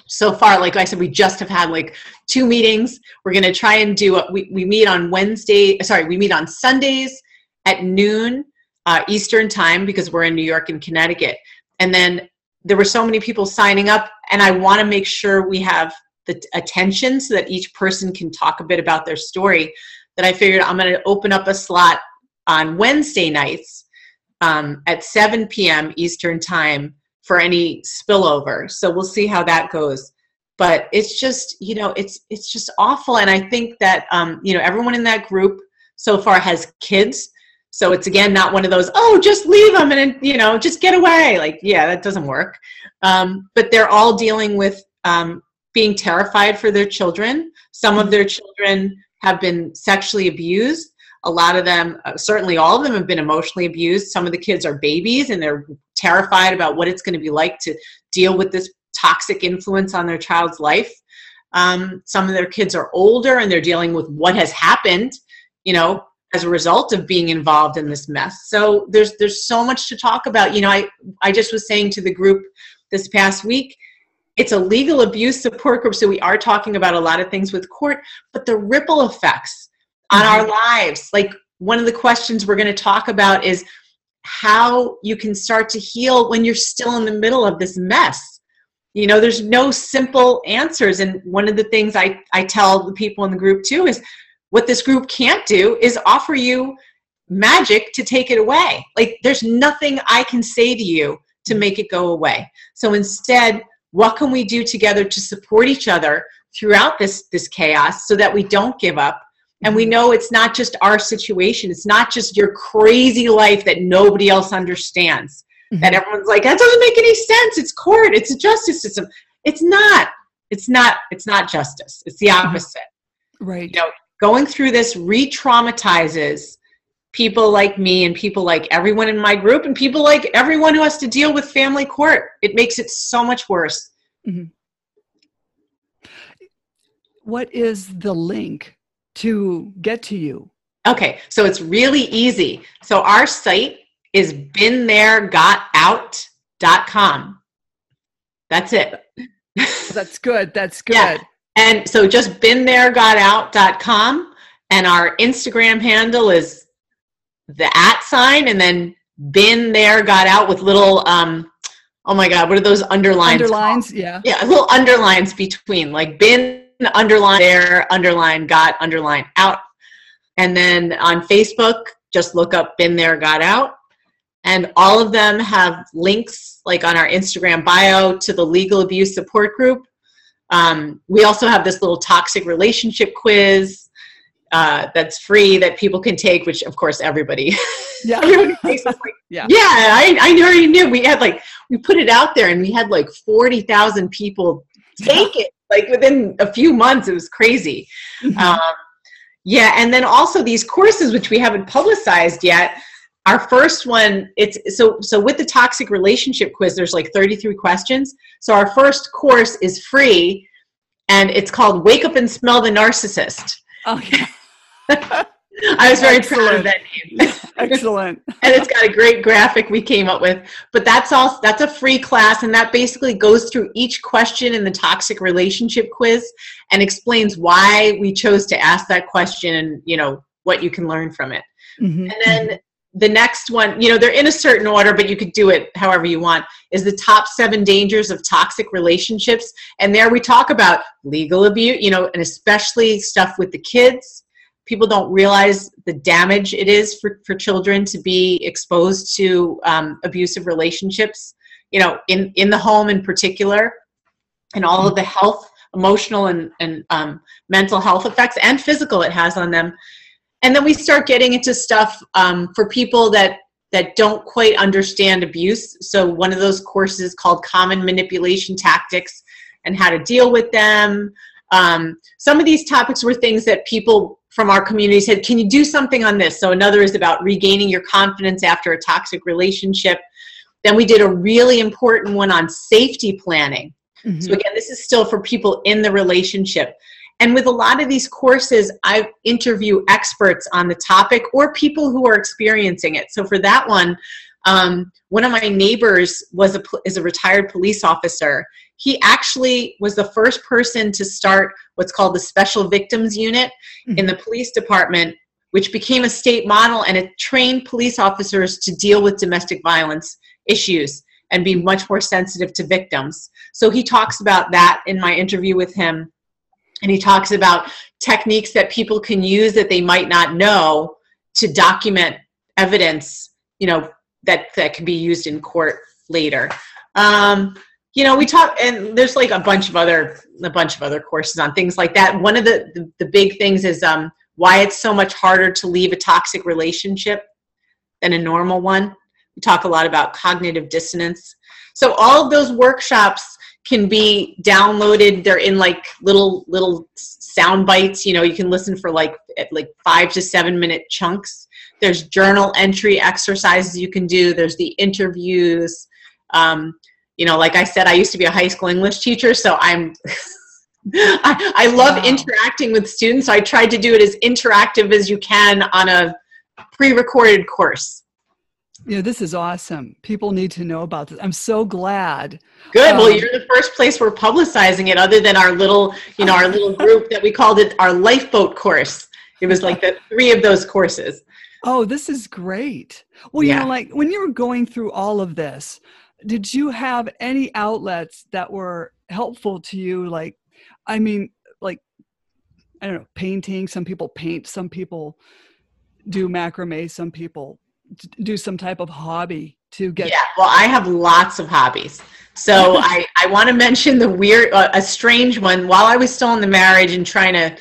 so far, like I said, we just have had like two meetings. We're going to try and do, we, we meet on Wednesday, sorry, we meet on Sundays at noon uh, Eastern time because we're in New York and Connecticut. And then there were so many people signing up, and I want to make sure we have the attention so that each person can talk a bit about their story. That I figured I'm going to open up a slot on Wednesday nights um, at 7 p.m. Eastern time for any spillover. So we'll see how that goes. But it's just, you know, it's it's just awful. And I think that um, you know, everyone in that group so far has kids. So it's again not one of those, oh, just leave them and you know, just get away. Like, yeah, that doesn't work. Um, but they're all dealing with um, being terrified for their children. Some of their children have been sexually abused. A lot of them, uh, certainly all of them, have been emotionally abused. Some of the kids are babies and they're terrified about what it's going to be like to deal with this toxic influence on their child's life. Um, some of their kids are older and they're dealing with what has happened, you know, as a result of being involved in this mess. So there's there's so much to talk about. You know, I I just was saying to the group this past week, it's a legal abuse support group, so we are talking about a lot of things with court, but the ripple effects on mm-hmm. our lives. Like one of the questions we're going to talk about is how you can start to heal when you're still in the middle of this mess. You know, there's no simple answers. And one of the things I, I tell the people in the group too is what this group can't do is offer you magic to take it away. Like there's nothing I can say to you to make it go away. So instead, what can we do together to support each other throughout this this chaos so that we don't give up? And we mm-hmm. know it's not just our situation. It's not just your crazy life that nobody else understands. Mm-hmm. that everyone's like that doesn't make any sense. It's court. It's a justice system. It's not. It's not it's not justice. It's the mm-hmm. opposite. Right. You know going through this re-traumatizes people like me and people like everyone in my group and people like everyone who has to deal with family court. It makes it so much worse. Mm-hmm. What is the link to get to you? Okay, so it's really easy. So our site is beentheregotout.com. That's it. That's good. That's good. Yeah. And so just beentheregotout.com and our Instagram handle is the at sign and then been there got out with little um oh my god what are those underlines underlines called? yeah. Yeah little underlines between like been underline there underline got underline out. And then on facebook just look up been there got out. And all of them have links like on our instagram bio to the legal abuse support group. Um, we also have this little toxic relationship quiz uh, that's free that people can take, which of course everybody, yeah, everybody takes. Like, yeah, yeah. I, I already knew. We had like we put it out there, and we had like forty thousand people take it. Like within a few months, it was crazy. Mm-hmm. Um, yeah, and then also these courses, which we haven't publicized yet. Our first one, it's so so with the toxic relationship quiz. There's like 33 questions. So our first course is free, and it's called "Wake Up and Smell the Narcissist." Oh yeah. I was very Excellent. proud of that name. Excellent. and it's got a great graphic we came up with. But that's all that's a free class and that basically goes through each question in the toxic relationship quiz and explains why we chose to ask that question and you know what you can learn from it. Mm-hmm. And then the next one, you know, they're in a certain order, but you could do it however you want, is the top seven dangers of toxic relationships. And there we talk about legal abuse, you know, and especially stuff with the kids people don't realize the damage it is for, for children to be exposed to um, abusive relationships. You know in in the home in particular and all of the health emotional and, and um, mental health effects and physical it has on them. And then we start getting into stuff um, for people that that don't quite understand abuse. So one of those courses called common manipulation tactics and how to deal with them. Um, some of these topics were things that people from our community said, Can you do something on this? So another is about regaining your confidence after a toxic relationship. Then we did a really important one on safety planning. Mm-hmm. So again, this is still for people in the relationship. And with a lot of these courses, I interview experts on the topic or people who are experiencing it. So for that one, um, one of my neighbors was a is a retired police officer. He actually was the first person to start what's called the Special Victims Unit mm-hmm. in the police department which became a state model and it trained police officers to deal with domestic violence issues and be much more sensitive to victims. So he talks about that in my interview with him. And he talks about techniques that people can use that they might not know to document evidence, you know, that, that can be used in court later. Um, you know, we talk, and there's like a bunch of other, a bunch of other courses on things like that. One of the, the, the big things is um, why it's so much harder to leave a toxic relationship than a normal one. We talk a lot about cognitive dissonance. So all of those workshops can be downloaded. They're in like little little sound bites. You know, you can listen for like like five to seven minute chunks. There's journal entry exercises you can do. There's the interviews. Um, you know, like I said, I used to be a high school English teacher, so I'm. I, I love wow. interacting with students. So I tried to do it as interactive as you can on a pre-recorded course. Yeah, this is awesome. People need to know about this. I'm so glad. Good. Um, well, you're the first place we're publicizing it, other than our little, you know, our little group that we called it our lifeboat course. It was like the three of those courses. Oh, this is great. Well, yeah. you know, like when you were going through all of this, did you have any outlets that were helpful to you? Like, I mean, like, I don't know, painting. Some people paint. Some people do macrame. Some people do some type of hobby to get yeah well i have lots of hobbies so i i want to mention the weird uh, a strange one while i was still in the marriage and trying to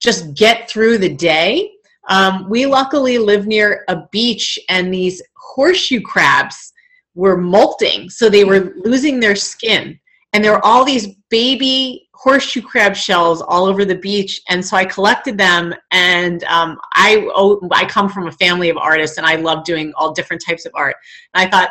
just get through the day um, we luckily live near a beach and these horseshoe crabs were molting. So they were losing their skin. And there were all these baby horseshoe crab shells all over the beach. And so i collected them. And um, I, oh, I come from a family of artists and i love doing all different types of art. And i thought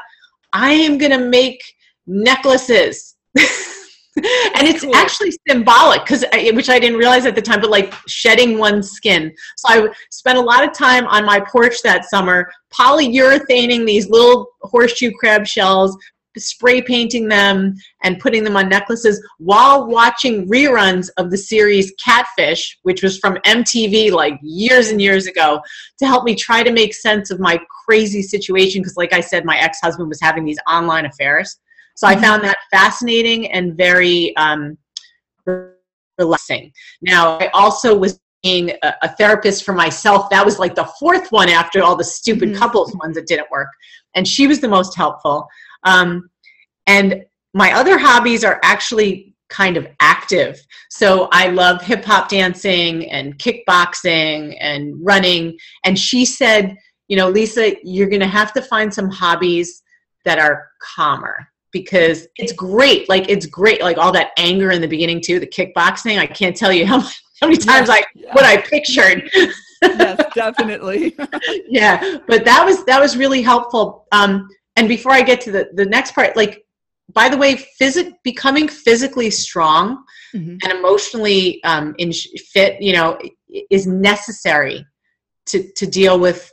i am going to make necklaces and it's cool. actually symbolic because which i didn't realize at the time but like shedding one's skin so i spent a lot of time on my porch that summer polyurethaning these little horseshoe crab shells spray painting them and putting them on necklaces while watching reruns of the series Catfish, which was from MTV like years and years ago, to help me try to make sense of my crazy situation. Because, like I said, my ex husband was having these online affairs. So I mm-hmm. found that fascinating and very um, relaxing. Now, I also was being a, a, therapist for myself. That was like the fourth one after all the stupid mm-hmm. couples ones that didn't work. And she was the most helpful. Um, and my other hobbies are actually kind of active. So I love hip hop dancing and kickboxing and running. And she said, you know, Lisa, you're going to have to find some hobbies that are calmer because it's great. Like, it's great. Like, all that anger in the beginning, too, the kickboxing. I can't tell you how, how many times I, yeah. what I pictured. yes, definitely. yeah. But that was, that was really helpful. Um, and before I get to the, the next part, like, by the way, physic becoming physically strong mm-hmm. and emotionally um, in fit, you know, is necessary to to deal with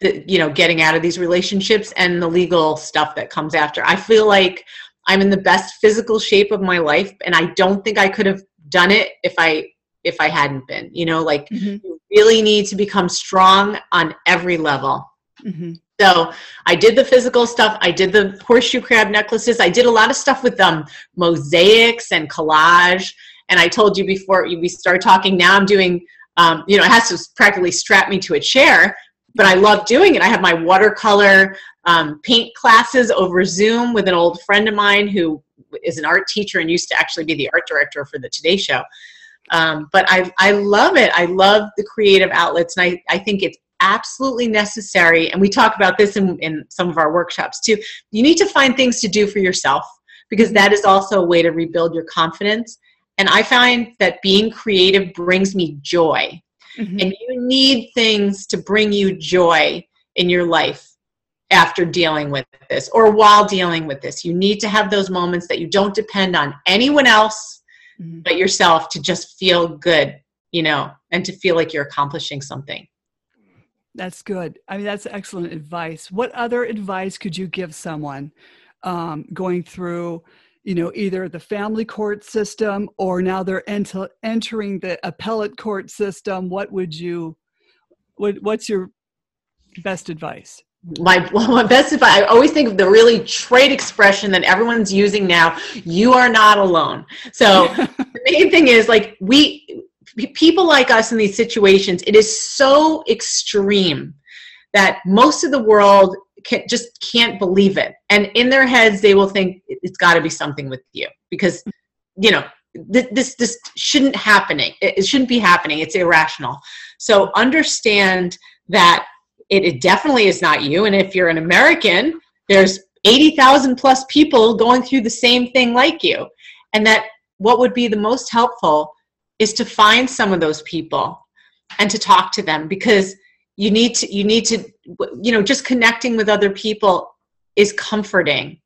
the, you know, getting out of these relationships and the legal stuff that comes after. I feel like I'm in the best physical shape of my life, and I don't think I could have done it if I if I hadn't been. You know, like mm-hmm. you really need to become strong on every level. Mm-hmm. So I did the physical stuff. I did the horseshoe crab necklaces. I did a lot of stuff with um, mosaics and collage. And I told you before we start talking, now I'm doing, um, you know, it has to practically strap me to a chair, but I love doing it. I have my watercolor um, paint classes over Zoom with an old friend of mine who is an art teacher and used to actually be the art director for the Today Show. Um, but I, I love it. I love the creative outlets, and I, I think it's absolutely necessary, and we talk about this in, in some of our workshops too. You need to find things to do for yourself because that is also a way to rebuild your confidence. And I find that being creative brings me joy. Mm-hmm. And you need things to bring you joy in your life after dealing with this or while dealing with this. You need to have those moments that you don't depend on anyone else mm-hmm. but yourself to just feel good, you know, and to feel like you're accomplishing something. That's good. I mean, that's excellent advice. What other advice could you give someone um, going through, you know, either the family court system or now they're ent- entering the appellate court system? What would you, what, what's your best advice? my well, my best advice. I always think of the really trade expression that everyone's using now. You are not alone. So the main thing is like we people like us in these situations. It is so extreme that most of the world can, just can't believe it, and in their heads they will think it's got to be something with you because you know this this shouldn't happening. It shouldn't be happening. It's irrational. So understand that it, it definitely is not you. And if you're an American, there's 80,000 plus people going through the same thing like you. And that what would be the most helpful is to find some of those people and to talk to them because you need to you need to you know just connecting with other people is comforting.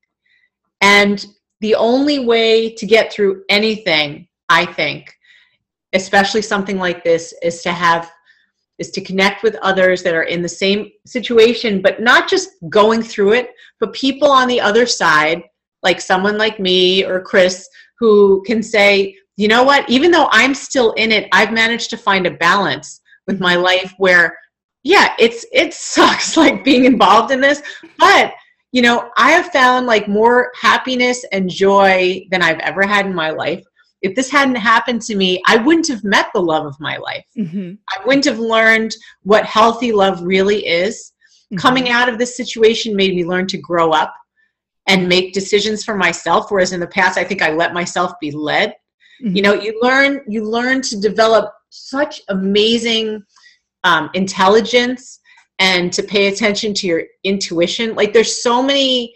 And the only way to get through anything i think especially something like this is to have is to connect with others that are in the same situation, but not just going through it, but people on the other side, like someone like me or Chris, who can say, you know what, even though I'm still in it, I've managed to find a balance with my life where, yeah, it's it sucks like being involved in this, but you know, I have found like more happiness and joy than I've ever had in my life if this hadn't happened to me, I wouldn't have met the love of my life. Mm-hmm. I wouldn't have learned what healthy love really is. Mm-hmm. Coming out of this situation made me learn to grow up and make decisions for myself whereas in the past I think I let myself be led. Mm-hmm. You know, you learn you learn to develop such amazing um, intelligence and to pay attention to your intuition. Like there's so many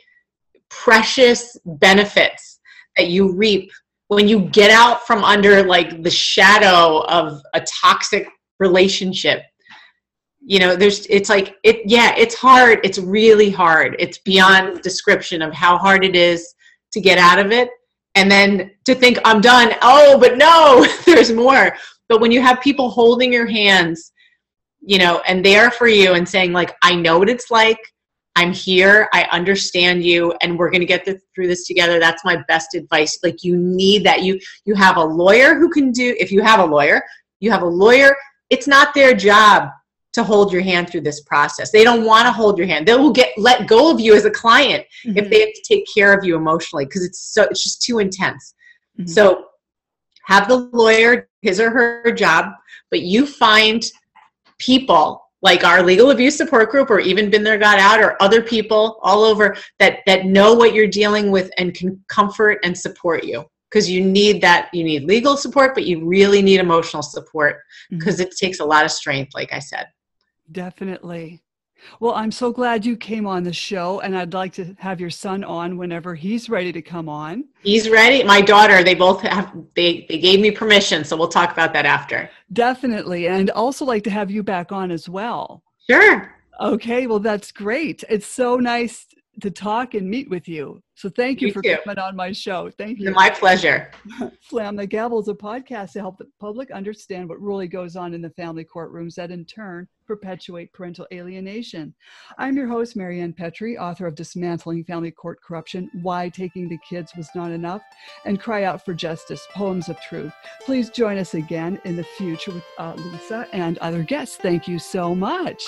precious benefits that you reap when you get out from under like the shadow of a toxic relationship. You know there's it's like it yeah it's hard. It's really hard. It's beyond description of how hard it is to get out of it and then to think i'm done. Oh but no there's more. But when you have people holding your hands you know and there for you and saying like i know what it's like I'm here, I understand you, and we're going to get through this together. That's my best advice. Like you need that. You you have a lawyer who can do. If you have a lawyer, you have a lawyer. It's not their job to hold your hand through this process. They don't want to hold your hand. They will get let go of you as a client mm-hmm. if they have to take care of you emotionally because it's so it's just too intense. Mm-hmm. So have the lawyer his or her job, but you find people like our legal abuse support group or even been there got out or other people all over that that know what you're dealing with and can comfort and support you. Because you need that you need legal support but you really need emotional support. Because mm-hmm. it takes a lot of strength like i said. Definitely well, I'm so glad you came on the show, and I'd like to have your son on whenever he's ready to come on. He's ready. My daughter, they both have they they gave me permission, so we'll talk about that after. Definitely, and also like to have you back on as well. Sure. Okay, well that's great. It's so nice to talk and meet with you. So thank you, you for too. coming on my show. Thank you. My pleasure. Slam the Gavel is a podcast to help the public understand what really goes on in the family courtrooms that in turn perpetuate parental alienation. I'm your host, Marianne Petrie, author of Dismantling Family Court Corruption, Why Taking the Kids Was Not Enough, and Cry Out for Justice, Poems of Truth. Please join us again in the future with uh, Lisa and other guests. Thank you so much.